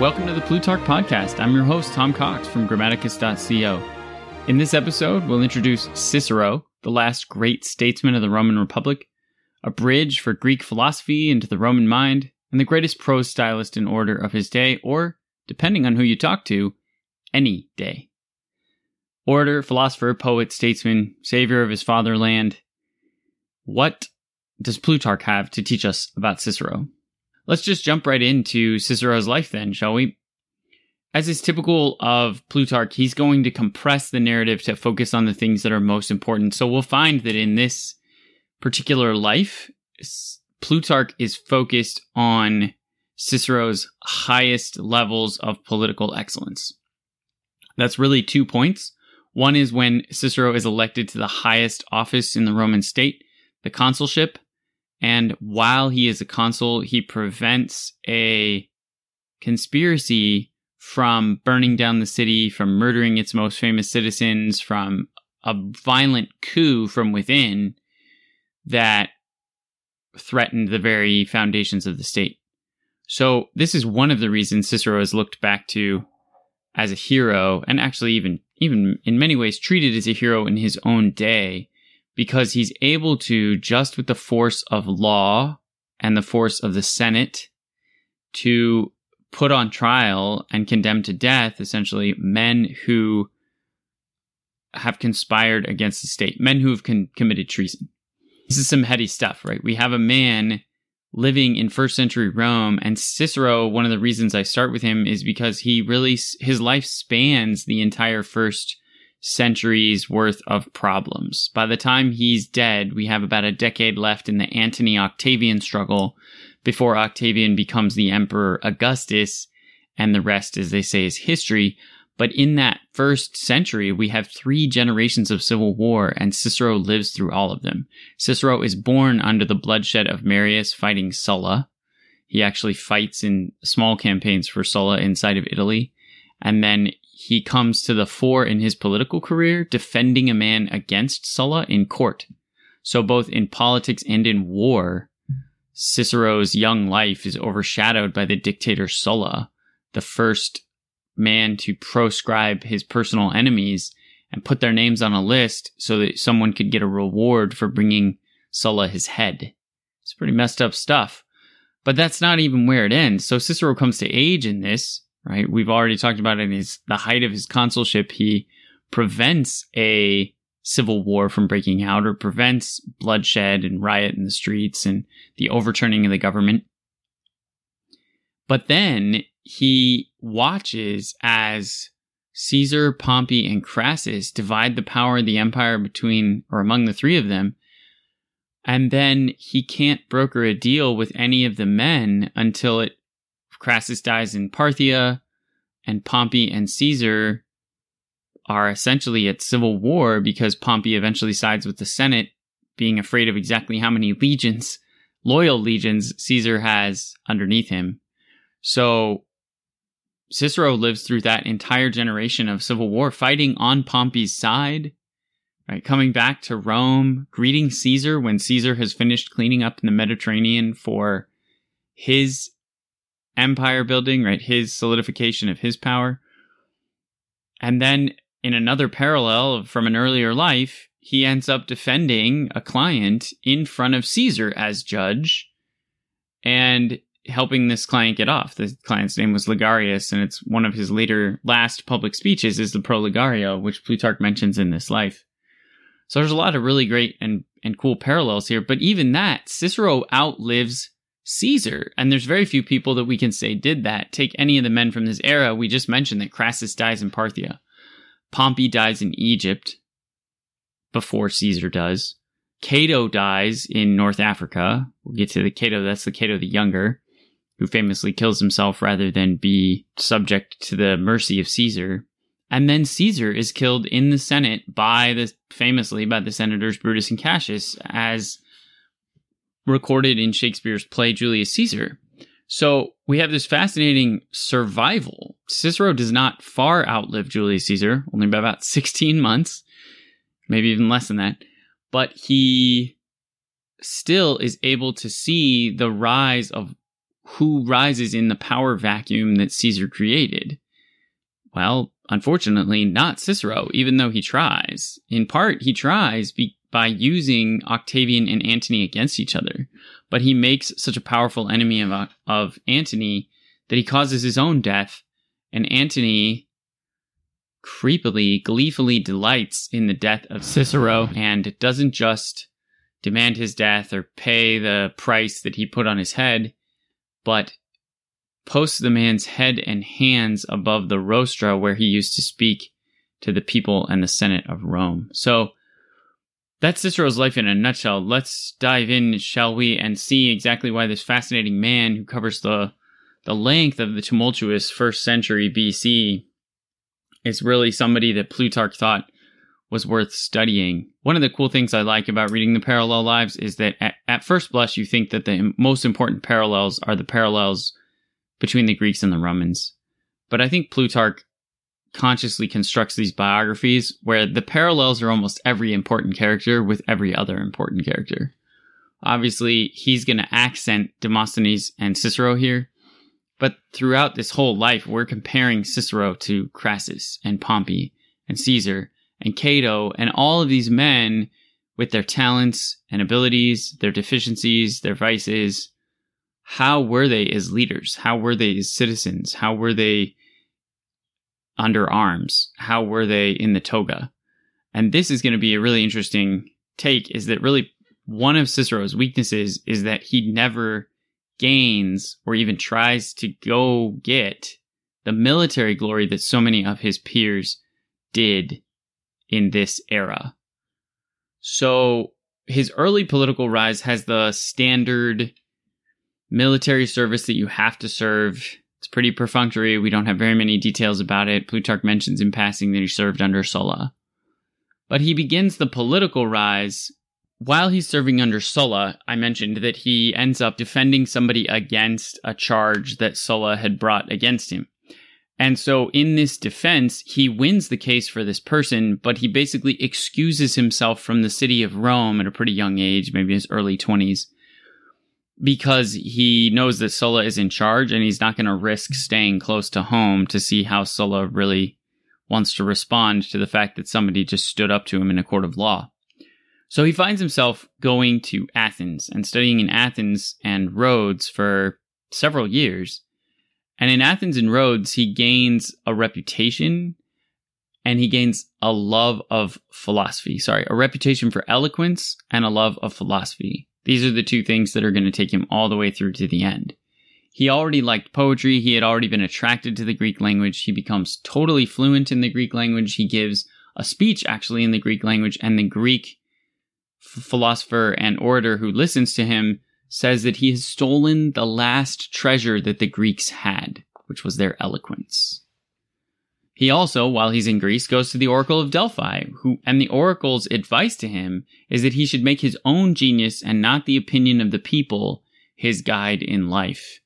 welcome to the Plutarch Podcast. I'm your host, Tom Cox from Grammaticus.co. In this episode, we'll introduce Cicero, the last great statesman of the Roman Republic, a bridge for Greek philosophy into the Roman mind, and the greatest prose stylist in order of his day, or, depending on who you talk to, any day. Orator, philosopher, poet, statesman, savior of his fatherland. What does Plutarch have to teach us about Cicero? Let's just jump right into Cicero's life then, shall we? As is typical of Plutarch, he's going to compress the narrative to focus on the things that are most important. So we'll find that in this particular life, Plutarch is focused on Cicero's highest levels of political excellence. That's really two points. One is when Cicero is elected to the highest office in the Roman state, the consulship, and while he is a consul, he prevents a conspiracy from burning down the city, from murdering its most famous citizens, from a violent coup from within that threatened the very foundations of the state. So, this is one of the reasons Cicero is looked back to as a hero, and actually, even, even in many ways, treated as a hero in his own day because he's able to, just with the force of law and the force of the Senate, to put on trial and condemn to death essentially men who have conspired against the state, men who have con- committed treason. This is some heady stuff, right? We have a man living in first century Rome, and Cicero, one of the reasons I start with him is because he really, his life spans the entire first centuries worth of problems. By the time he's dead, we have about a decade left in the Antony Octavian struggle before Octavian becomes the Emperor Augustus, and the rest, as they say, is history. But in that first century, we have three generations of civil war, and Cicero lives through all of them. Cicero is born under the bloodshed of Marius fighting Sulla. He actually fights in small campaigns for Sulla inside of Italy. And then he comes to the fore in his political career, defending a man against Sulla in court. So, both in politics and in war, Cicero's young life is overshadowed by the dictator Sulla, the first man to proscribe his personal enemies and put their names on a list so that someone could get a reward for bringing Sulla his head. It's pretty messed up stuff. But that's not even where it ends. So Cicero comes to age in this right? We've already talked about it in his the height of his consulship, he prevents a civil war from breaking out or prevents bloodshed and riot in the streets and the overturning of the government. But then he watches as Caesar, Pompey, and Crassus divide the power of the empire between or among the three of them. And then he can't broker a deal with any of the men until it Crassus dies in Parthia, and Pompey and Caesar are essentially at civil war because Pompey eventually sides with the Senate, being afraid of exactly how many legions, loyal legions, Caesar has underneath him. So Cicero lives through that entire generation of civil war, fighting on Pompey's side, right? Coming back to Rome, greeting Caesar when Caesar has finished cleaning up in the Mediterranean for his empire building, right? His solidification of his power. And then in another parallel from an earlier life, he ends up defending a client in front of Caesar as judge and helping this client get off. The client's name was Ligarius, and it's one of his later last public speeches is the Pro Proligario, which Plutarch mentions in this life. So there's a lot of really great and, and cool parallels here. But even that, Cicero outlives Caesar. And there's very few people that we can say did that. Take any of the men from this era. We just mentioned that Crassus dies in Parthia. Pompey dies in Egypt before Caesar does. Cato dies in North Africa. We'll get to the Cato, that's the Cato the Younger, who famously kills himself rather than be subject to the mercy of Caesar. And then Caesar is killed in the Senate by the famously by the senators Brutus and Cassius as recorded in Shakespeare's play Julius Caesar. So we have this fascinating survival. Cicero does not far outlive Julius Caesar, only by about 16 months, maybe even less than that. But he still is able to see the rise of who rises in the power vacuum that Caesar created? Well, unfortunately, not Cicero, even though he tries. In part, he tries be- by using Octavian and Antony against each other, but he makes such a powerful enemy of, of Antony that he causes his own death, and Antony creepily, gleefully delights in the death of Cicero and doesn't just demand his death or pay the price that he put on his head, but posts the man's head and hands above the rostra where he used to speak to the people and the Senate of Rome. So that's Cicero's life in a nutshell. Let's dive in, shall we, and see exactly why this fascinating man who covers the the length of the tumultuous first century BC is really somebody that Plutarch thought was worth studying. One of the cool things I like about reading the parallel lives is that at, at, first blush, you think that the most important parallels are the parallels between the Greeks and the Romans. But I think Plutarch consciously constructs these biographies where the parallels are almost every important character with every other important character. Obviously, he's going to accent Demosthenes and Cicero here, but throughout this whole life, we're comparing Cicero to Crassus and Pompey and Caesar and Cato and all of these men with their talents and abilities, their deficiencies, their vices. How were they as leaders? How were they as citizens? How were they under arms? How were they in the toga? And this is going to be a really interesting take is that really one of Cicero's weaknesses is that he never gains or even tries to go get the military glory that so many of his peers did in this era. So his early political rise has the standard military service that you have to serve. Pretty perfunctory. We don't have very many details about it. Plutarch mentions in passing that he served under Sulla. But he begins the political rise while he's serving under Sulla. I mentioned that he ends up defending somebody against a charge that Sulla had brought against him. And so in this defense, he wins the case for this person, but he basically excuses himself from the city of Rome at a pretty young age, maybe his early 20s, because he knows that Sulla is in charge and he's not going to risk staying close to home to see how Sulla really wants to respond to the fact that somebody just stood up to him in a court of law. So he finds himself going to Athens and studying in Athens and Rhodes for several years and in Athens and Rhodes, he gains a reputation and he gains a love of philosophy. Sorry, a reputation for eloquence and a love of philosophy. These are the two things that are going to take him all the way through to the end. He already liked poetry. He had already been attracted to the Greek language. He becomes totally fluent in the Greek language. He gives a speech actually in the Greek language, and the Greek f- philosopher and orator who listens to him says that he has stolen the last treasure that the Greeks had, which was their eloquence. He also, while he's in Greece, goes to the Oracle of Delphi, who, and the Oracle's advice to him is that he should make his own genius and not the opinion of the people his guide in life.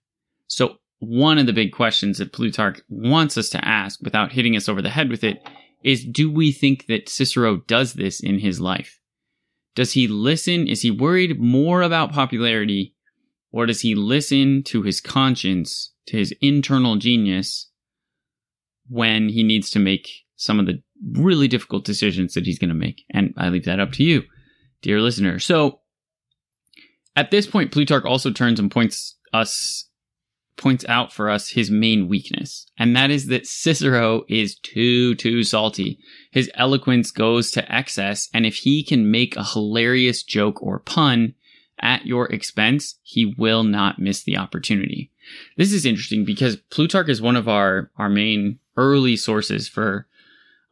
So, one of the big questions that Plutarch wants us to ask without hitting us over the head with it is do we think that Cicero does this in his life? Does he listen? Is he worried more about popularity? Or does he listen to his conscience, to his internal genius, when he needs to make some of the really difficult decisions that he's going to make? And I leave that up to you, dear listener. So at this point, Plutarch also turns and points us points out for us his main weakness, and that is that Cicero is too, too salty. His eloquence goes to excess, and if he can make a hilarious joke or pun at your expense, he will not miss the opportunity. This is interesting because Plutarch is one of our, our main early sources for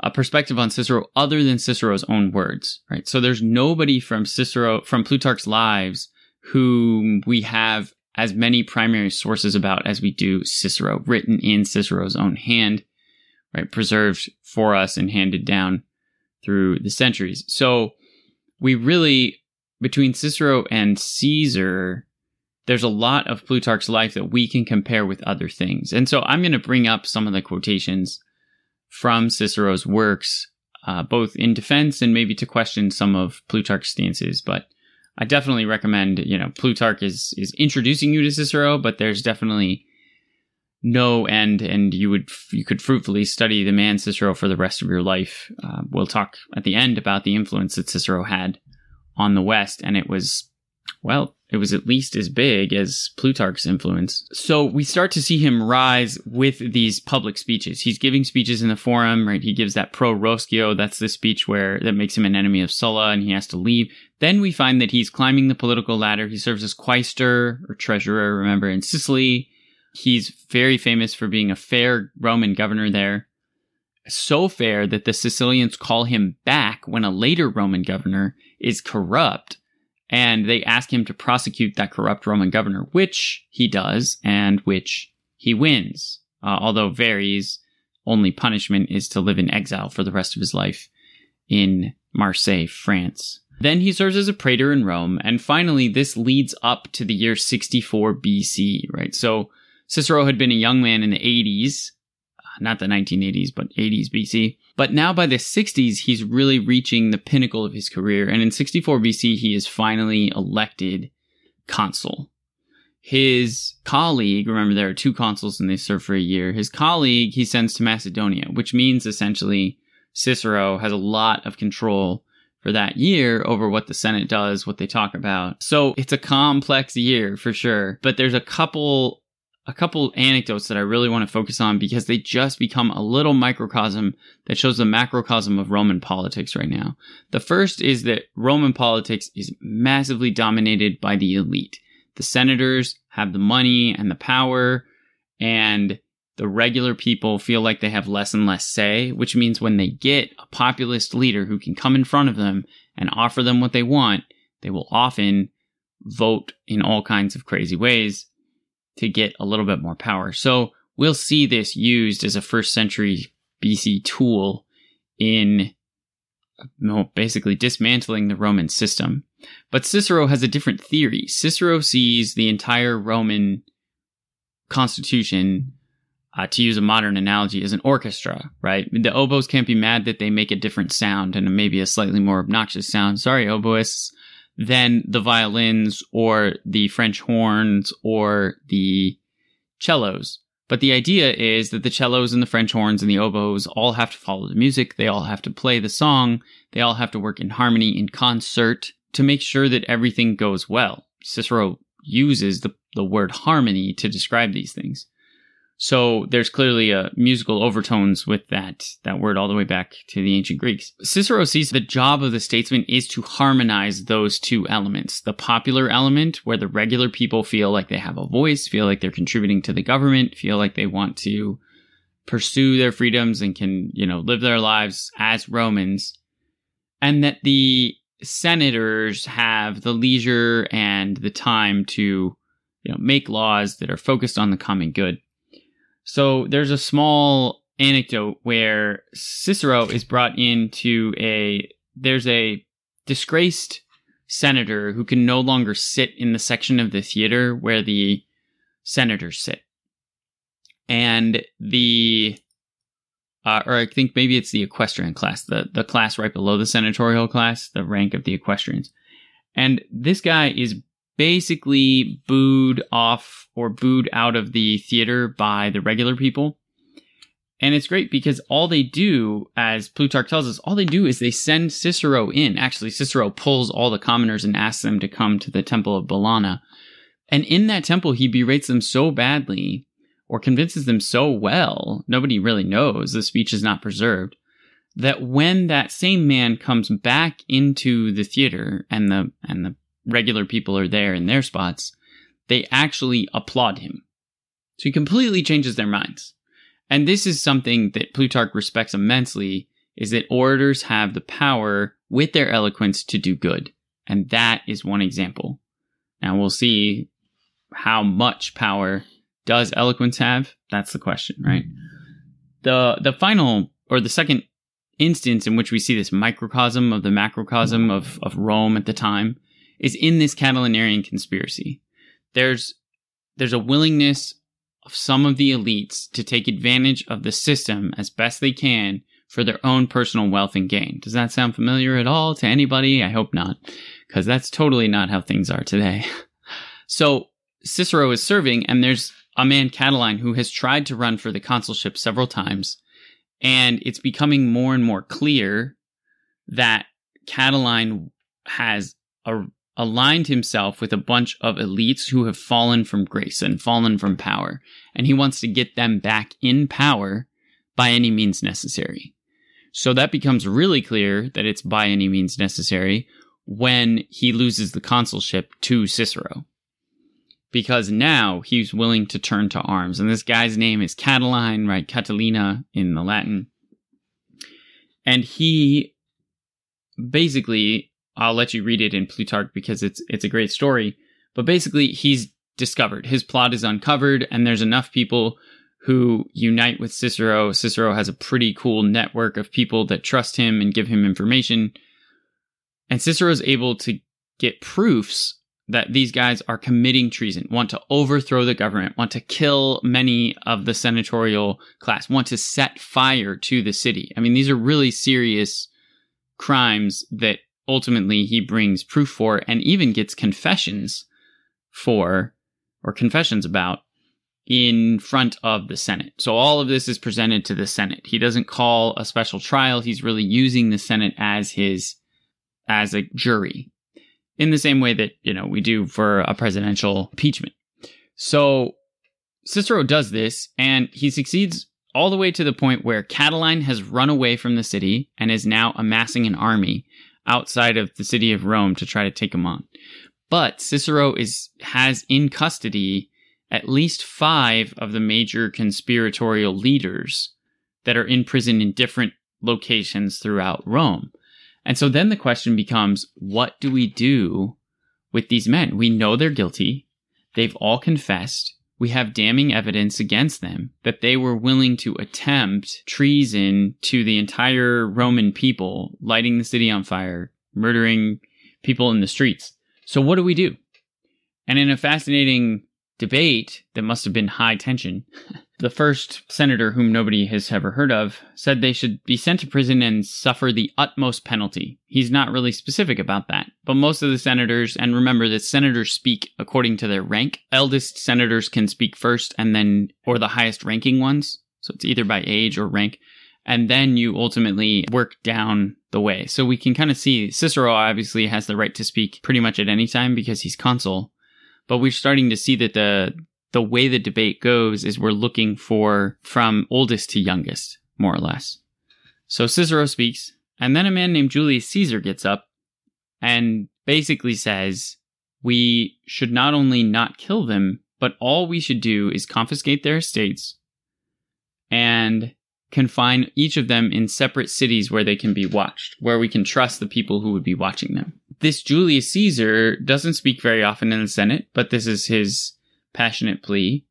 a perspective on Cicero other than Cicero's own words, right? So there's nobody from Cicero, from Plutarch's lives whom we have as many primary sources about as we do Cicero, written in Cicero's own hand, right? Preserved for us and handed down through the centuries. So we really, between Cicero and Caesar, there's a lot of Plutarch's life that we can compare with other things. And so I'm going to bring up some of the quotations from Cicero's works, uh, both in defense and maybe to question some of Plutarch's stances. But I definitely recommend, you know, Plutarch is is introducing you to Cicero, but there's definitely no end, and you would you could fruitfully study the man Cicero for the rest of your life. Uh, we'll talk at the end about the influence that Cicero had on the West, and it was well, it was at least as big as Plutarch's influence. So we start to see him rise with these public speeches. He's giving speeches in the forum, right? He gives that pro Roscio. That's the speech where that makes him an enemy of Sulla and he has to leave. Then we find that he's climbing the political ladder. He serves as quaestor or treasurer, remember, in Sicily. He's very famous for being a fair Roman governor there. So fair that the Sicilians call him back when a later Roman governor is corrupt and they ask him to prosecute that corrupt Roman governor, which he does and which he wins, uh, although Verres. Only punishment is to live in exile for the rest of his life in Marseille, France. Then he serves as a praetor in Rome, and finally, this leads up to the year 64 BC, right? So Cicero had been a young man in the 80s, not the 1980s, but 80s BC. But now by the 60s, he's really reaching the pinnacle of his career. And in 64 BC, he is finally elected consul. His colleague, remember there are two consuls and they serve for a year. His colleague he sends to Macedonia, which means essentially Cicero has a lot of control for that year over what the Senate does, what they talk about. So it's a complex year for sure. But there's a couple a couple anecdotes that I really want to focus on because they just become a little microcosm that shows the macrocosm of Roman politics right now. The first is that Roman politics is massively dominated by the elite. The senators have the money and the power, and the regular people feel like they have less and less say, which means when they get a populist leader who can come in front of them and offer them what they want, they will often vote in all kinds of crazy ways to get a little bit more power. So we'll see this used as a first century BC tool in basically dismantling the Roman system. But Cicero has a different theory. Cicero sees the entire Roman constitution, uh, to use a modern analogy, as an orchestra, right? The oboes can't be mad that they make a different sound and maybe a slightly more obnoxious sound. Sorry, oboists than the violins or the French horns or the cellos. But the idea is that the cellos and the French horns and the oboes all have to follow the music. They all have to play the song. They all have to work in harmony, in concert, to make sure that everything goes well. Cicero uses the, the word harmony to describe these things. So there's clearly a musical overtones with that that word all the way back to the ancient Greeks. Cicero sees the job of the statesman is to harmonize those two elements. The popular element where the regular people feel like they have a voice, feel like they're contributing to the government, feel like they want to pursue their freedoms and can, you know, live their lives as Romans. And that the senators have the leisure and the time to, you know, make laws that are focused on the common good. So there's a small anecdote where Cicero is brought into a there's a disgraced senator who can no longer sit in the section of the theater where the senators sit. And the uh, or I think maybe it's the equestrian class, the, the class right below the senatorial class, the rank of the equestrians. And this guy is basically booed off or booed out of the theater by the regular people. And it's great because all they do, as Plutarch tells us, all they do is they send Cicero in. Actually, Cicero pulls all the commoners and asks them to come to the temple of Bellona. And in that temple, he berates them so badly or convinces them so well, nobody really knows, the speech is not preserved, that when that same man comes back into the theater and the and the regular people are there in their spots, they actually applaud him. So he completely changes their minds. And this is something that Plutarch respects immensely is that orators have the power with their eloquence to do good. And that is one example. Now we'll see how much power does eloquence have? That's the question, right? The the final or the second instance in which we see this microcosm of the macrocosm of, of Rome at the time is in this Catilinarian conspiracy. There's there's a willingness of some of the elites to take advantage of the system as best they can for their own personal wealth and gain. Does that sound familiar at all to anybody? I hope not, because that's totally not how things are today. so Cicero is serving, and there's a man, Catiline, who has tried to run for the consulship several times, and it's becoming more and more clear that Catiline has a, aligned himself with a bunch of elites who have fallen from grace and fallen from power, and he wants to get them back in power by any means necessary. So that becomes really clear that it's by any means necessary when he loses the consulship to Cicero. Because now he's willing to turn to arms. And this guy's name is Catiline, right? Catilina in the Latin. And he basically, I'll let you read it in Plutarch because it's it's a great story. But basically, he's discovered his plot is uncovered, and there's enough people who unite with Cicero. Cicero has a pretty cool network of people that trust him and give him information. And Cicero is able to get proofs that these guys are committing treason, want to overthrow the government, want to kill many of the senatorial class, want to set fire to the city. I mean, these are really serious crimes that ultimately he brings proof for and even gets confessions for or confessions about in front of the Senate. So all of this is presented to the Senate. He doesn't call a special trial. He's really using the Senate as his as a jury in the same way that, you know, we do for a presidential impeachment. So Cicero does this and he succeeds all the way to the point where Catiline has run away from the city and is now amassing an army outside of the city of Rome to try to take him on. But Cicero is has in custody at least five of the major conspiratorial leaders that are in prison in different locations throughout Rome. And so then the question becomes what do we do with these men? We know they're guilty. They've all confessed. We have damning evidence against them that they were willing to attempt treason to the entire Roman people, lighting the city on fire, murdering people in the streets. So what do we do? And in a fascinating debate that must have been high tension, the first senator, whom nobody has ever heard of, said they should be sent to prison and suffer the utmost penalty. He's not really specific about that, but most of the senators, and remember that senators speak according to their rank. Eldest senators can speak first, and then, or the highest ranking ones. So it's either by age or rank. And then you ultimately work down the way. So we can kind of see Cicero obviously has the right to speak pretty much at any time because he's consul but we're starting to see that the the way the debate goes is we're looking for from oldest to youngest, more or less. So Cicero speaks, and then a man named Julius Caesar gets up and basically says, We should not only not kill them, but all we should do is confiscate their estates and confine each of them in separate cities where they can be watched, where we can trust the people who would be watching them. This Julius Caesar doesn't speak very often in the Senate, but this is his passionate plea.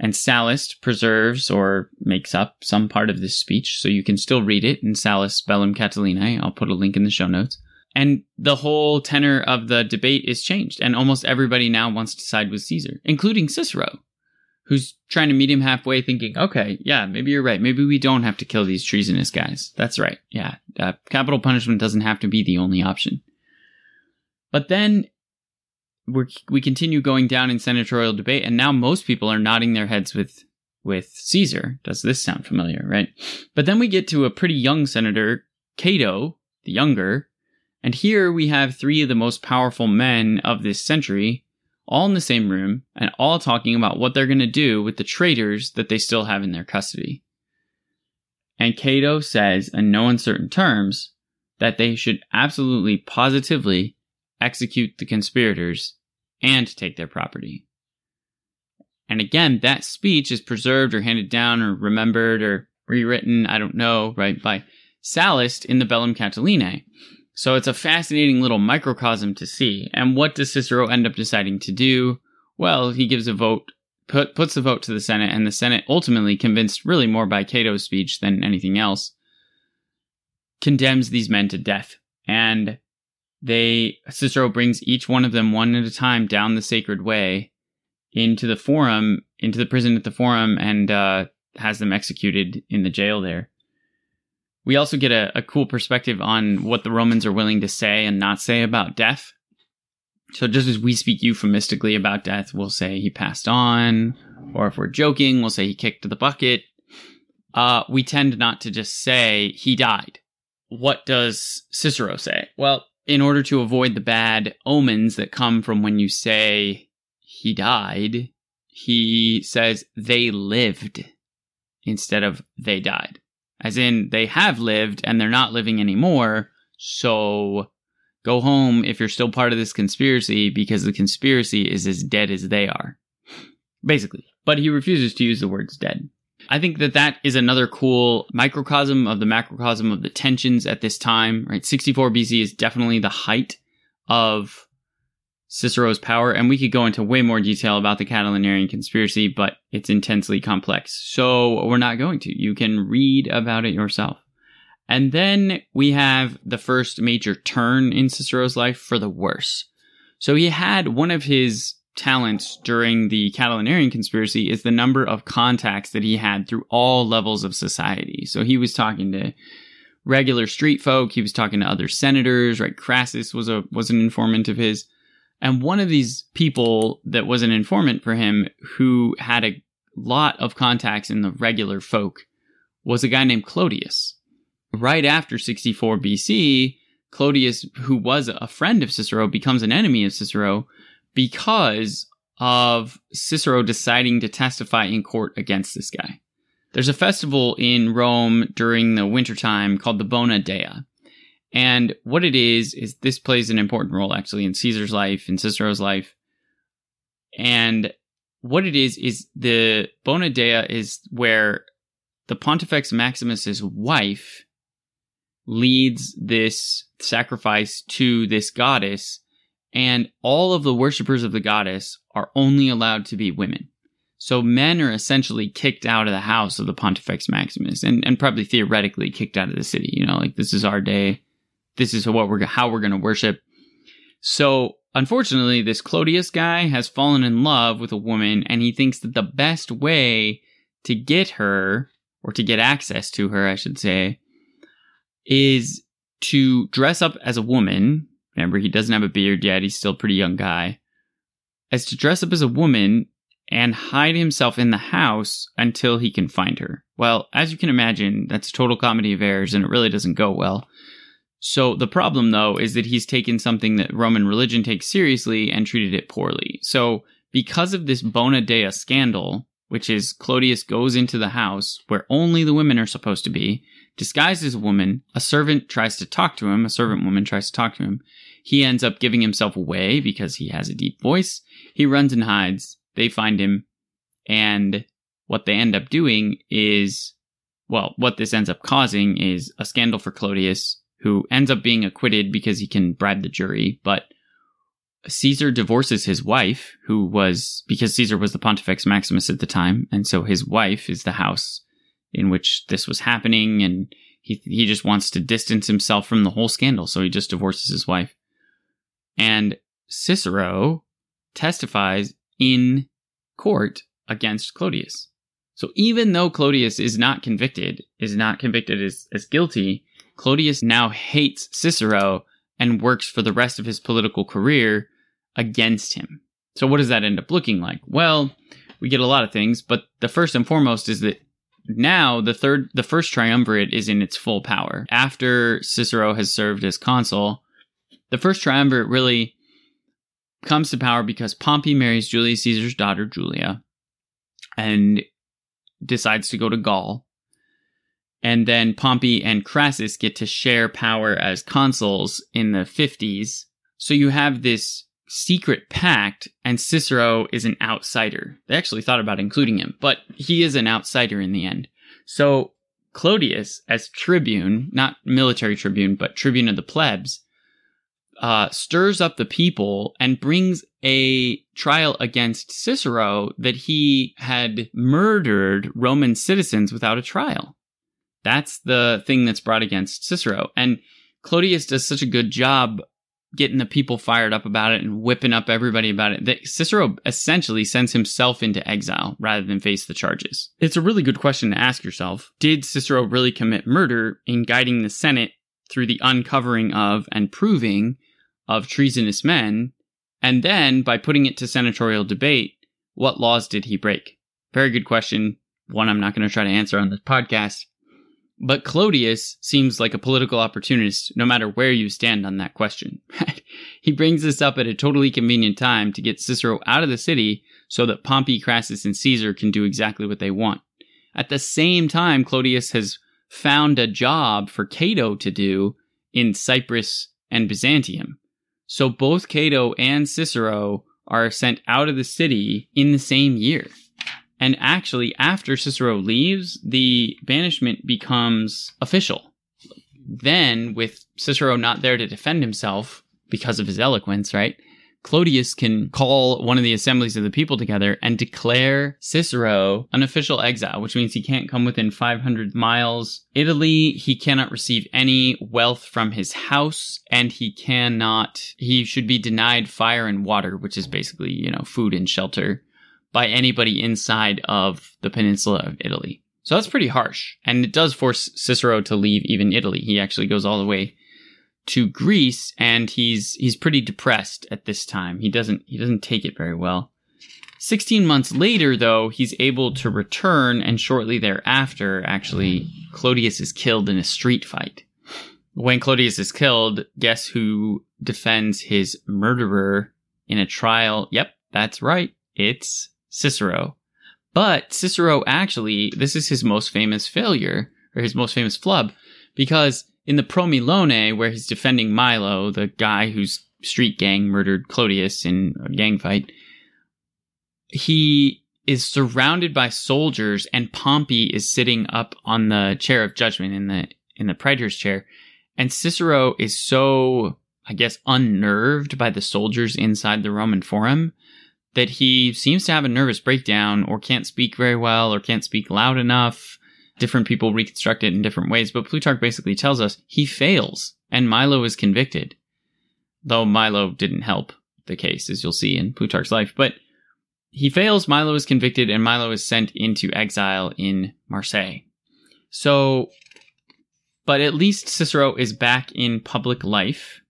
And Sallust preserves or makes up some part of this speech, so you can still read it in Sallust Bellum Catilinae. I'll put a link in the show notes. And the whole tenor of the debate is changed, and almost everybody now wants to side with Caesar, including Cicero, who's trying to meet him halfway, thinking, okay, yeah, maybe you're right. Maybe we don't have to kill these treasonous guys. That's right. Yeah. Uh, capital punishment doesn't have to be the only option. But then we we continue going down in senatorial debate, and now most people are nodding their heads with with Caesar. Does this sound familiar, right? But then we get to a pretty young senator, Cato, the younger, and here we have three of the most powerful men of this century all in the same room and all talking about what they're going to do with the traitors that they still have in their custody. And Cato says, in no uncertain terms, that they should absolutely positively execute the conspirators and take their property. And again, that speech is preserved or handed down or remembered or rewritten, I don't know, right, by Sallust in the Bellum Catilinae. So it's a fascinating little microcosm to see. And what does Cicero end up deciding to do? Well, he gives a vote, put, puts the vote to the Senate, and the Senate ultimately, convinced really more by Cato's speech than anything else, condemns these men to death. And they Cicero brings each one of them one at a time down the sacred way into the forum, into the prison at the forum, and uh, has them executed in the jail there We also get a, a cool perspective on what the Romans are willing to say and not say about death. So just as we speak euphemistically about death, we'll say he passed on, or if we're joking, we'll say he kicked the bucket. Uh, we tend not to just say he died. What does Cicero say? Well, in order to avoid the bad omens that come from when you say he died, he says they lived instead of they died. As in, they have lived and they're not living anymore. So go home if you're still part of this conspiracy because the conspiracy is as dead as they are. Basically. But he refuses to use the words dead. I think that that is another cool microcosm of the macrocosm of the tensions at this time, right? 64 BC is definitely the height of Cicero's power, and we could go into way more detail about the Catilinarian conspiracy, but it's intensely complex. So we're not going to. You can read about it yourself. And then we have the first major turn in Cicero's life for the worse. So he had one of his talents during the Catilinarian conspiracy is the number of contacts that he had through all levels of society. So he was talking to regular street folk, he was talking to other senators, right? Crassus was a was an informant of his. And one of these people that was an informant for him who had a lot of contacts in the regular folk was a guy named Clodius. Right after 64 BC, Clodius, who was a friend of Cicero, becomes an enemy of Cicero because of Cicero deciding to testify in court against this guy. There's a festival in Rome during the wintertime called the Bona Dea. And what it is, is this plays an important role actually in Caesar's life, in Cicero's life. And what it is, is the Bona Dea is where the Pontifex Maximus's wife leads this sacrifice to this goddess and all of the worshippers of the goddess are only allowed to be women. So men are essentially kicked out of the house of the Pontifex Maximus, and, and probably theoretically kicked out of the city. You know, like this is our day, this is what we're how we're going to worship. So unfortunately, this Clodius guy has fallen in love with a woman, and he thinks that the best way to get her, or to get access to her, I should say, is to dress up as a woman Remember, he doesn't have a beard yet. He's still a pretty young guy. As to dress up as a woman and hide himself in the house until he can find her. Well, as you can imagine, that's a total comedy of errors and it really doesn't go well. So the problem, though, is that he's taken something that Roman religion takes seriously and treated it poorly. So, because of this Bona Dea scandal, which is Clodius goes into the house where only the women are supposed to be, disguised as a woman, a servant tries to talk to him, a servant woman tries to talk to him, he ends up giving himself away because he has a deep voice. He runs and hides. They find him. And what they end up doing is, well, what this ends up causing is a scandal for Clodius, who ends up being acquitted because he can bribe the jury. But Caesar divorces his wife, who was, because Caesar was the Pontifex Maximus at the time. And so his wife is the house in which this was happening. And he, he just wants to distance himself from the whole scandal. So he just divorces his wife. And Cicero testifies in court against Clodius. So even though Clodius is not convicted, is not convicted as, as guilty, Clodius now hates Cicero and works for the rest of his political career against him. So what does that end up looking like? Well, we get a lot of things, but the first and foremost is that now the third the first triumvirate is in its full power. After Cicero has served as consul, the first triumvirate really comes to power because Pompey marries Julius Caesar's daughter, Julia, and decides to go to Gaul. And then Pompey and Crassus get to share power as consuls in the 50s. So you have this secret pact, and Cicero is an outsider. They actually thought about including him, but he is an outsider in the end. So Clodius, as tribune, not military tribune, but tribune of the plebs, uh, stirs up the people and brings a trial against Cicero that he had murdered Roman citizens without a trial. That's the thing that's brought against Cicero. And Clodius does such a good job getting the people fired up about it and whipping up everybody about it, that Cicero essentially sends himself into exile rather than face the charges. It's a really good question to ask yourself. Did Cicero really commit murder in guiding the Senate through the uncovering of and proving of treasonous men? And then by putting it to senatorial debate, what laws did he break? Very good question. One I'm not going to try to answer on this podcast. But Clodius seems like a political opportunist no matter where you stand on that question. he brings this up at a totally convenient time to get Cicero out of the city so that Pompey, Crassus, and Caesar can do exactly what they want. At the same time, Clodius has found a job for Cato to do in Cyprus and Byzantium. So both Cato and Cicero are sent out of the city in the same year. And actually, after Cicero leaves, the banishment becomes official. Then, with Cicero not there to defend himself because of his eloquence, right? Clodius can call one of the assemblies of the people together and declare Cicero an official exile, which means he can't come within 500 miles. Italy, he cannot receive any wealth from his house, and he cannot, he should be denied fire and water, which is basically, you know, food and shelter by anybody inside of the peninsula of Italy. So that's pretty harsh. And it does force Cicero to leave even Italy. He actually goes all the way to Greece and he's he's pretty depressed at this time. He doesn't he doesn't take it very well. 16 months later though, he's able to return and shortly thereafter actually Clodius is killed in a street fight. When Clodius is killed, guess who defends his murderer in a trial? Yep, that's right. It's Cicero. But Cicero actually, this is his most famous failure, or his most famous flub, because in the Pro Milone, where he's defending Milo, the guy whose street gang murdered Clodius in a gang fight, he is surrounded by soldiers and Pompey is sitting up on the chair of judgment in the in the praetor's chair. And Cicero is so, I guess, unnerved by the soldiers inside the Roman Forum that he seems to have a nervous breakdown or can't speak very well or can't speak loud enough. Different people reconstruct it in different ways, but Plutarch basically tells us he fails and Milo is convicted. Though Milo didn't help the case, as you'll see in Plutarch's life. But he fails, Milo is convicted, and Milo is sent into exile in Marseille. So, but at least Cicero is back in public life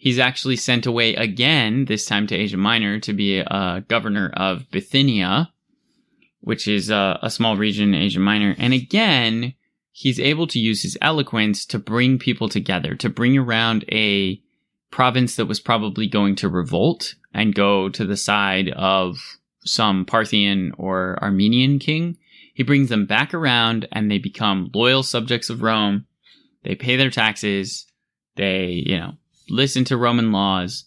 He's actually sent away again, this time to Asia Minor, to be a governor of Bithynia, which is a, a small region in Asia Minor. And again, he's able to use his eloquence to bring people together, to bring around a province that was probably going to revolt and go to the side of some Parthian or Armenian king. He brings them back around and they become loyal subjects of Rome. They pay their taxes. They, you know, listen to Roman laws,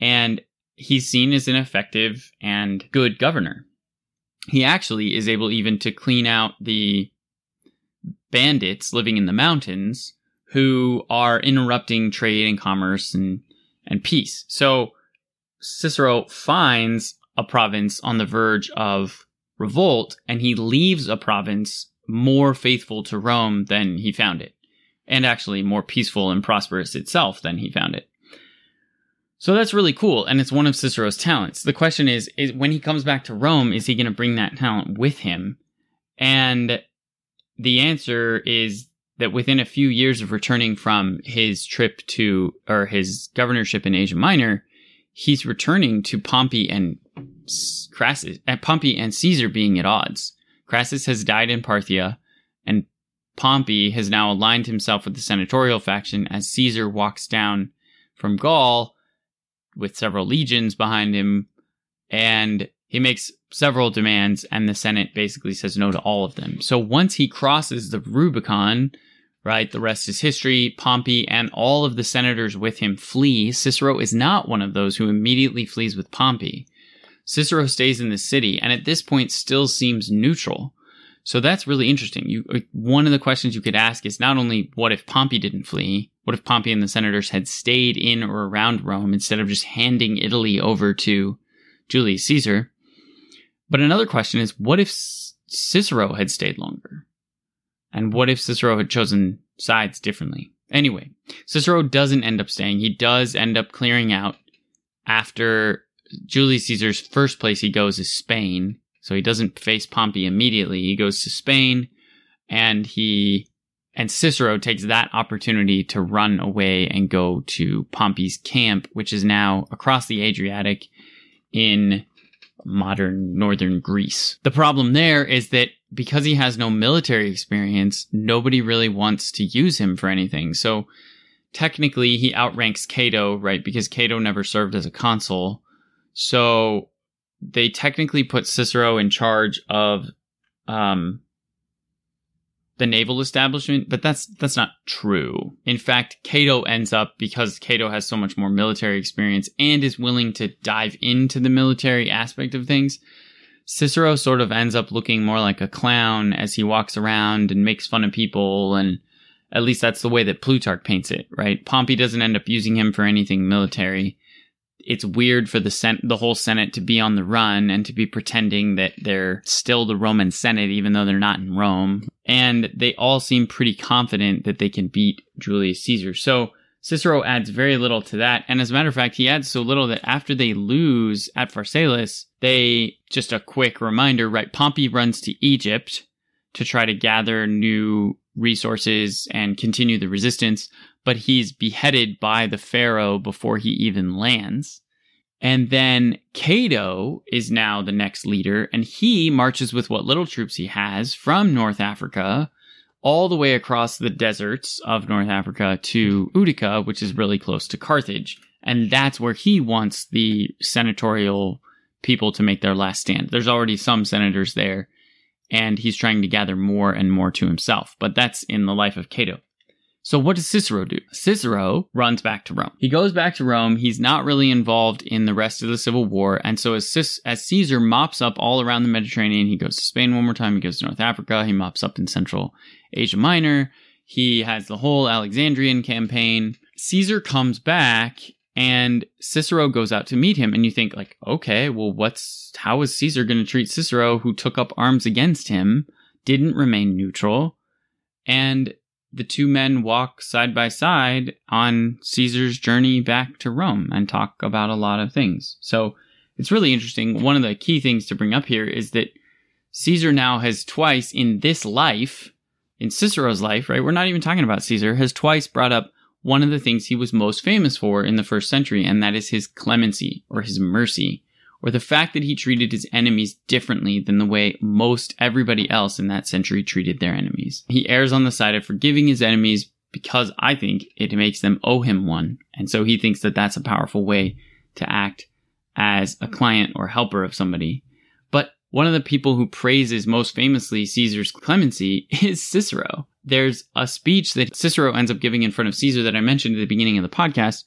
and he's seen as an effective and good governor. He actually is able even to clean out the bandits living in the mountains who are interrupting trade and commerce and, and peace. So Cicero finds a province on the verge of revolt and he leaves a province more faithful to Rome than he found it and actually more peaceful and prosperous itself than he found it. So that's really cool, and it's one of Cicero's talents. The question is, is when he comes back to Rome, is he going to bring that talent with him? And the answer is that within a few years of returning from his trip to, or his governorship in Asia Minor, he's returning to Pompey and Crassus, and Pompey and Caesar being at odds. Crassus has died in Parthia, and Pompey has now aligned himself with the senatorial faction as Caesar walks down from Gaul with several legions behind him, and he makes several demands, and the Senate basically says no to all of them. So once he crosses the Rubicon, right, the rest is history. Pompey and all of the senators with him flee. Cicero is not one of those who immediately flees with Pompey. Cicero stays in the city, and at this point still seems neutral. So that's really interesting. You, uh, one of the questions you could ask is not only what if Pompey didn't flee? What if Pompey and the senators had stayed in or around Rome instead of just handing Italy over to Julius Caesar? But another question is what if Cicero had stayed longer? And what if Cicero had chosen sides differently? Anyway, Cicero doesn't end up staying. He does end up clearing out after Julius Caesar's first place he goes is Spain. So he doesn't face Pompey immediately. He goes to Spain and he and Cicero takes that opportunity to run away and go to Pompey's camp, which is now across the Adriatic in modern northern Greece. The problem there is that because he has no military experience, nobody really wants to use him for anything. So technically he outranks Cato, right? Because Cato never served as a consul. So they technically put Cicero in charge of um, the naval establishment, but that's that's not true. In fact, Cato ends up because Cato has so much more military experience and is willing to dive into the military aspect of things. Cicero sort of ends up looking more like a clown as he walks around and makes fun of people and at least that's the way that Plutarch paints it, right? Pompey doesn't end up using him for anything military it's weird for the sen- the whole Senate to be on the run and to be pretending that they're still the Roman Senate, even though they're not in Rome. And they all seem pretty confident that they can beat Julius Caesar. So Cicero adds very little to that. And as a matter of fact, he adds so little that after they lose at Pharsalus, they just a quick reminder, right? Pompey runs to Egypt to try to gather new resources and continue the resistance but he's beheaded by the pharaoh before he even lands. And then Cato is now the next leader, and he marches with what little troops he has from North Africa all the way across the deserts of North Africa to Utica, which is really close to Carthage. And that's where he wants the senatorial people to make their last stand. There's already some senators there, and he's trying to gather more and more to himself. But that's in the life of Cato. So what does Cicero do? Cicero runs back to Rome. He goes back to Rome. He's not really involved in the rest of the civil war. And so as, as Caesar mops up all around the Mediterranean, he goes to Spain one more time. He goes to North Africa. He mops up in Central Asia Minor. He has the whole Alexandrian campaign. Caesar comes back and Cicero goes out to meet him. And you think like, okay, well, what's, how is Caesar going to treat Cicero who took up arms against him, didn't remain neutral? And the two men walk side by side on Caesar's journey back to Rome and talk about a lot of things. So it's really interesting. One of the key things to bring up here is that Caesar now has twice in this life, in Cicero's life, right? We're not even talking about Caesar, has twice brought up one of the things he was most famous for in the first century, and that is his clemency or his mercy or the fact that he treated his enemies differently than the way most everybody else in that century treated their enemies. He errs on the side of forgiving his enemies because I think it makes them owe him one. And so he thinks that that's a powerful way to act as a client or helper of somebody. But one of the people who praises most famously Caesar's clemency is Cicero. There's a speech that Cicero ends up giving in front of Caesar that I mentioned at the beginning of the podcast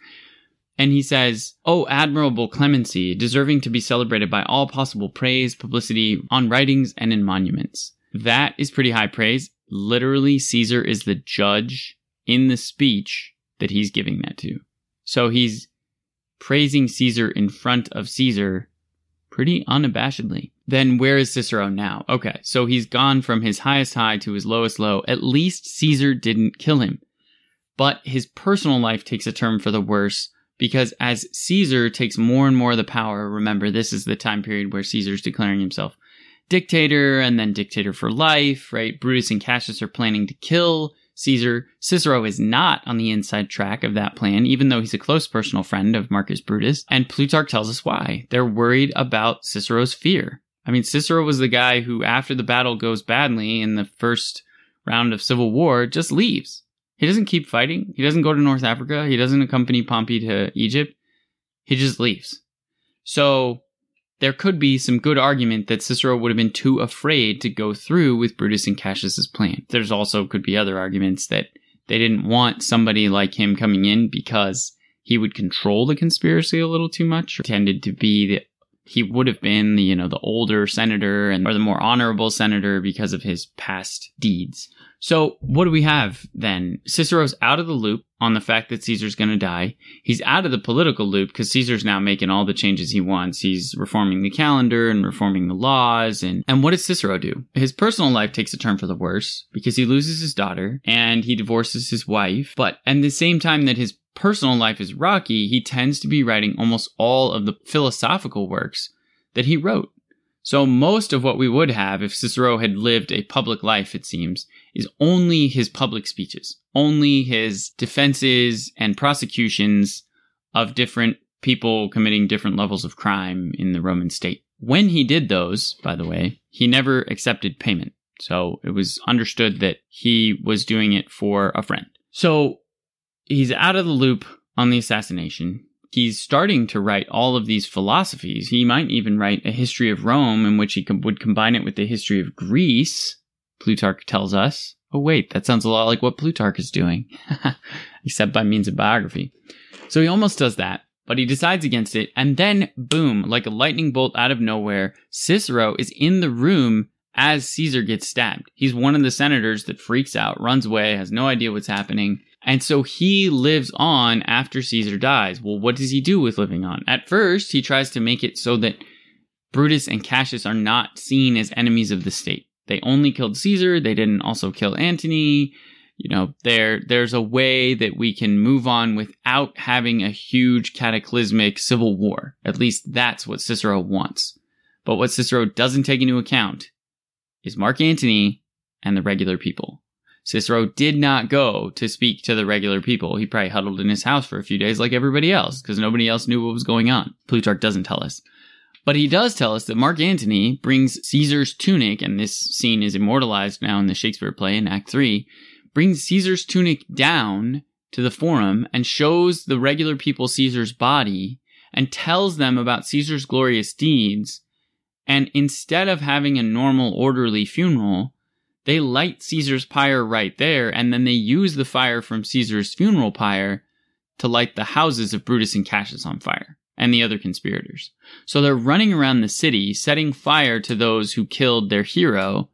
and he says, Oh, admirable clemency, deserving to be celebrated by all possible praise, publicity, on writings, and in monuments. That is pretty high praise. Literally, Caesar is the judge in the speech that he's giving that to. So he's praising Caesar in front of Caesar pretty unabashedly. Then where is Cicero now? Okay, so he's gone from his highest high to his lowest low. At least Caesar didn't kill him. But his personal life takes a turn for the worse because as Caesar takes more and more of the power, remember this is the time period where Caesar's declaring himself dictator and then dictator for life, right? Brutus and Cassius are planning to kill Caesar. Cicero is not on the inside track of that plan, even though he's a close personal friend of Marcus Brutus. And Plutarch tells us why. They're worried about Cicero's fear. I mean, Cicero was the guy who, after the battle goes badly in the first round of civil war, just leaves. He doesn't keep fighting. He doesn't go to North Africa. He doesn't accompany Pompey to Egypt. He just leaves. So there could be some good argument that Cicero would have been too afraid to go through with Brutus and Cassius's plan. There's also could be other arguments that they didn't want somebody like him coming in because he would control the conspiracy a little too much, tended to be the he would have been the you know the older senator and or the more honorable senator because of his past deeds. So, what do we have then? Cicero's out of the loop on the fact that Caesar's going to die. He's out of the political loop because Caesar's now making all the changes he wants. He's reforming the calendar and reforming the laws. And, and what does Cicero do? His personal life takes a turn for the worse because he loses his daughter and he divorces his wife. But at the same time that his personal life is rocky, he tends to be writing almost all of the philosophical works that he wrote. So most of what we would have if Cicero had lived a public life, it seems, is only his public speeches, only his defenses and prosecutions of different people committing different levels of crime in the Roman state. When he did those, by the way, he never accepted payment. So it was understood that he was doing it for a friend. So he's out of the loop on the assassination he's starting to write all of these philosophies. He might even write a history of Rome in which he com- would combine it with the history of Greece, Plutarch tells us. Oh, wait, that sounds a lot like what Plutarch is doing, except by means of biography. So he almost does that, but he decides against it, and then, boom, like a lightning bolt out of nowhere, Cicero is in the room as Caesar gets stabbed. He's one of the senators that freaks out, runs away, has no idea what's happening. And so he lives on after Caesar dies. Well, what does he do with living on? At first, he tries to make it so that Brutus and Cassius are not seen as enemies of the state. They only killed Caesar, they didn't also kill Antony. You know, there there's a way that we can move on without having a huge cataclysmic civil war. At least that's what Cicero wants. But what Cicero doesn't take into account is Mark Antony and the regular people. Cicero did not go to speak to the regular people. He probably huddled in his house for a few days like everybody else because nobody else knew what was going on. Plutarch doesn't tell us. But he does tell us that Mark Antony brings Caesar's tunic, and this scene is immortalized now in the Shakespeare play in Act 3, brings Caesar's tunic down to the forum and shows the regular people Caesar's body and tells them about Caesar's glorious deeds. And instead of having a normal, orderly funeral, they light Caesar's pyre right there, and then they use the fire from Caesar's funeral pyre to light the houses of Brutus and Cassius on fire and the other conspirators. So they're running around the city, setting fire to those who killed their hero,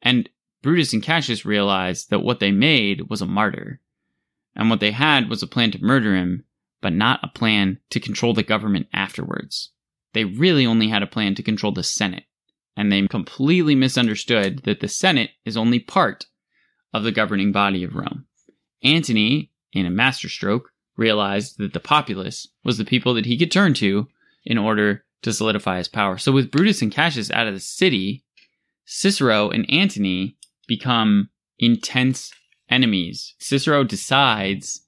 and Brutus and Cassius realize that what they made was a martyr. And what they had was a plan to murder him, but not a plan to control the government afterwards. They really only had a plan to control the Senate and they completely misunderstood that the Senate is only part of the governing body of Rome. Antony, in a masterstroke, realized that the populace was the people that he could turn to in order to solidify his power. So, with Brutus and Cassius out of the city, Cicero and Antony become intense enemies. Cicero decides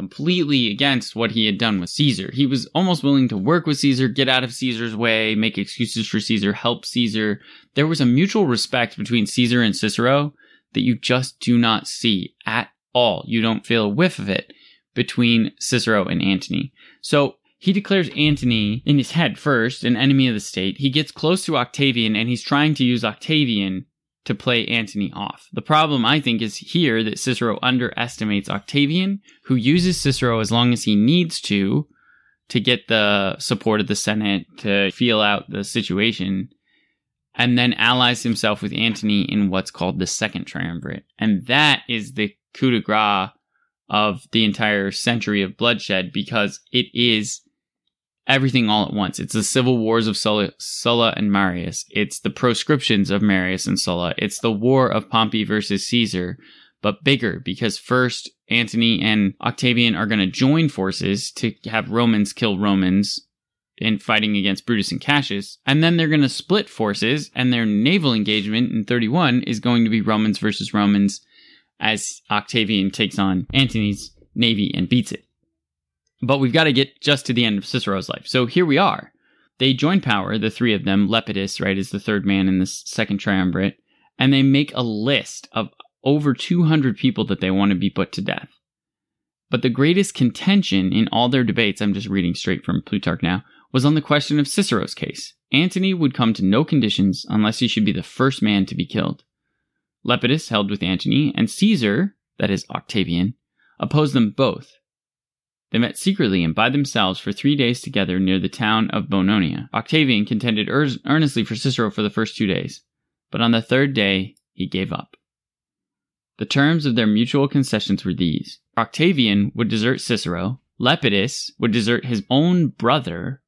completely against what he had done with Caesar. He was almost willing to work with Caesar, get out of Caesar's way, make excuses for Caesar, help Caesar. There was a mutual respect between Caesar and Cicero that you just do not see at all. You don't feel a whiff of it between Cicero and Antony. So he declares Antony in his head first an enemy of the state. He gets close to Octavian and he's trying to use Octavian to play Antony off. The problem, I think, is here that Cicero underestimates Octavian, who uses Cicero as long as he needs to to get the support of the Senate to feel out the situation, and then allies himself with Antony in what's called the Second Triumvirate. And that is the coup de grace of the entire century of bloodshed because it is everything all at once. It's the civil wars of Sulla, Sulla, and Marius. It's the proscriptions of Marius and Sulla. It's the war of Pompey versus Caesar, but bigger because first Antony and Octavian are going to join forces to have Romans kill Romans in fighting against Brutus and Cassius, and then they're going to split forces, and their naval engagement in 31 is going to be Romans versus Romans as Octavian takes on Antony's navy and beats it. But we've got to get just to the end of Cicero's life. So here we are. They join power, the three of them. Lepidus, right, is the third man in this second triumvirate. And they make a list of over 200 people that they want to be put to death. But the greatest contention in all their debates, I'm just reading straight from Plutarch now, was on the question of Cicero's case. Antony would come to no conditions unless he should be the first man to be killed. Lepidus held with Antony, and Caesar, that is Octavian, opposed them both. They met secretly and by themselves for three days together near the town of Bononia. Octavian contended earnestly for Cicero for the first two days, but on the third day he gave up. The terms of their mutual concessions were these Octavian would desert Cicero, Lepidus would desert his own brother,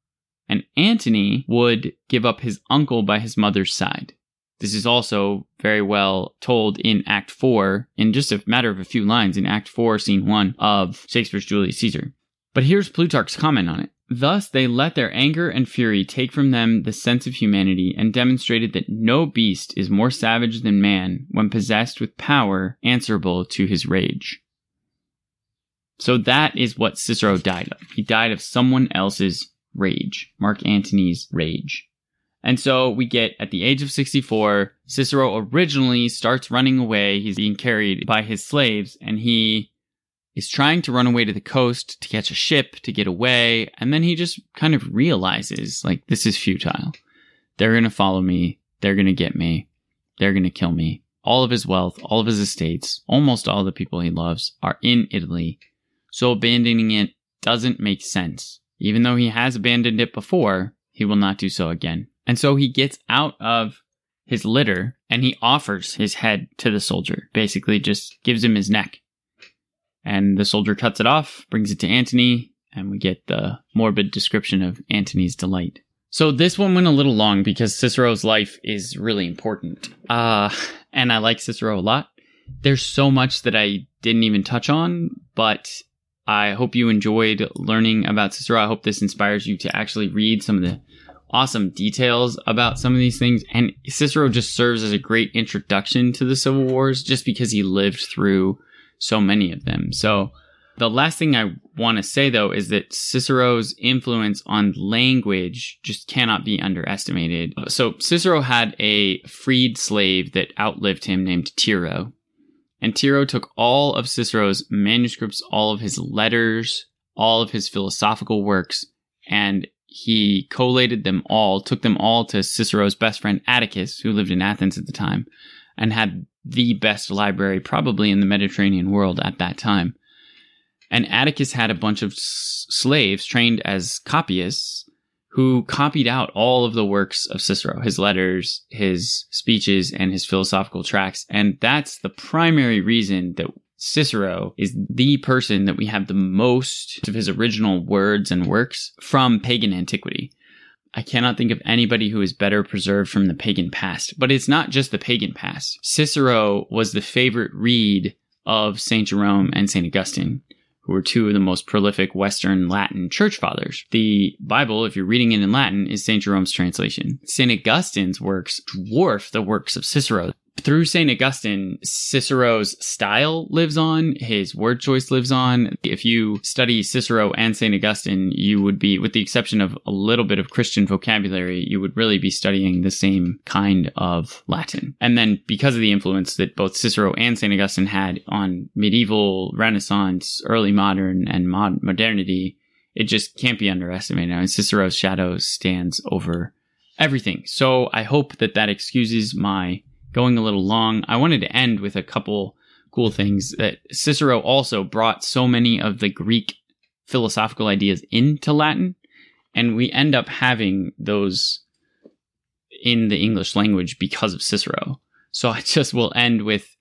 and Antony would give up his uncle by his mother's side. This is also very well told in Act 4, in just a matter of a few lines, in Act 4, Scene 1 of Shakespeare's Julius Caesar. But here's Plutarch's comment on it. Thus, they let their anger and fury take from them the sense of humanity and demonstrated that no beast is more savage than man when possessed with power answerable to his rage. So that is what Cicero died of. He died of someone else's rage, Mark Antony's rage. And so we get at the age of 64, Cicero originally starts running away. He's being carried by his slaves and he is trying to run away to the coast to catch a ship to get away. And then he just kind of realizes like, this is futile. They're going to follow me. They're going to get me. They're going to kill me. All of his wealth, all of his estates, almost all the people he loves are in Italy. So abandoning it doesn't make sense. Even though he has abandoned it before, he will not do so again. And so he gets out of his litter and he offers his head to the soldier, basically just gives him his neck. And the soldier cuts it off, brings it to Antony, and we get the morbid description of Antony's delight. So this one went a little long because Cicero's life is really important. Uh, and I like Cicero a lot. There's so much that I didn't even touch on, but I hope you enjoyed learning about Cicero. I hope this inspires you to actually read some of the awesome details about some of these things. And Cicero just serves as a great introduction to the Civil Wars just because he lived through so many of them. So the last thing I want to say though is that Cicero's influence on language just cannot be underestimated. So Cicero had a freed slave that outlived him named Tiro. And Tiro took all of Cicero's manuscripts, all of his letters, all of his philosophical works, and he collated them all, took them all to Cicero's best friend Atticus, who lived in Athens at the time, and had the best library probably in the Mediterranean world at that time. And Atticus had a bunch of s- slaves trained as copyists who copied out all of the works of Cicero, his letters, his speeches, and his philosophical tracts. And that's the primary reason that Cicero is the person that we have the most of his original words and works from pagan antiquity. I cannot think of anybody who is better preserved from the pagan past. But it's not just the pagan past. Cicero was the favorite read of St. Jerome and St. Augustine, who were two of the most prolific Western Latin church fathers. The Bible, if you're reading it in Latin, is St. Jerome's translation. St. Augustine's works dwarf the works of Cicero through St. Augustine, Cicero's style lives on, his word choice lives on. If you study Cicero and St. Augustine, you would be, with the exception of a little bit of Christian vocabulary, you would really be studying the same kind of Latin. And then because of the influence that both Cicero and St. Augustine had on medieval, Renaissance, early modern, and mod- modernity, it just can't be underestimated. I mean, Cicero's shadow stands over everything. So I hope that that excuses my going a little long. I wanted to end with a couple cool things that Cicero also brought so many of the Greek philosophical ideas into Latin, and we end up having those in the English language because of Cicero. So I just will end with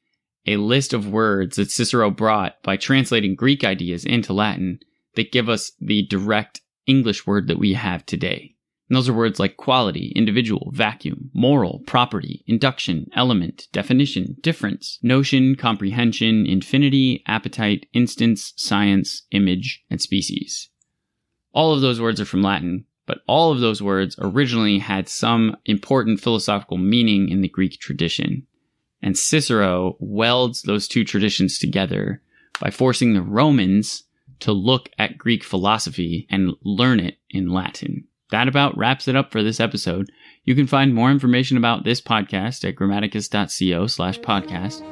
a list of words that Cicero brought by translating Greek ideas into Latin that give us the direct English word that we have today. And those are words like quality, individual, vacuum, moral, property, induction, element, definition, difference, notion, comprehension, infinity, appetite, instance, science, image, and species. All of those words are from Latin, but all of those words originally had some important philosophical meaning in the Greek tradition. And Cicero welds those two traditions together by forcing the Romans to look at Greek philosophy and learn it in Latin that about wraps it up for this episode. You can find more information about this podcast at grammaticus.co slash podcast.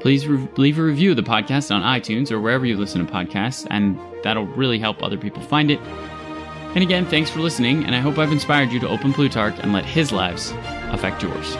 Please re- leave a review of the podcast on iTunes or wherever you listen to podcasts, and that'll really help other people find it. And again, thanks for listening, and I hope I've inspired you to open Plutarch and let his lives affect yours.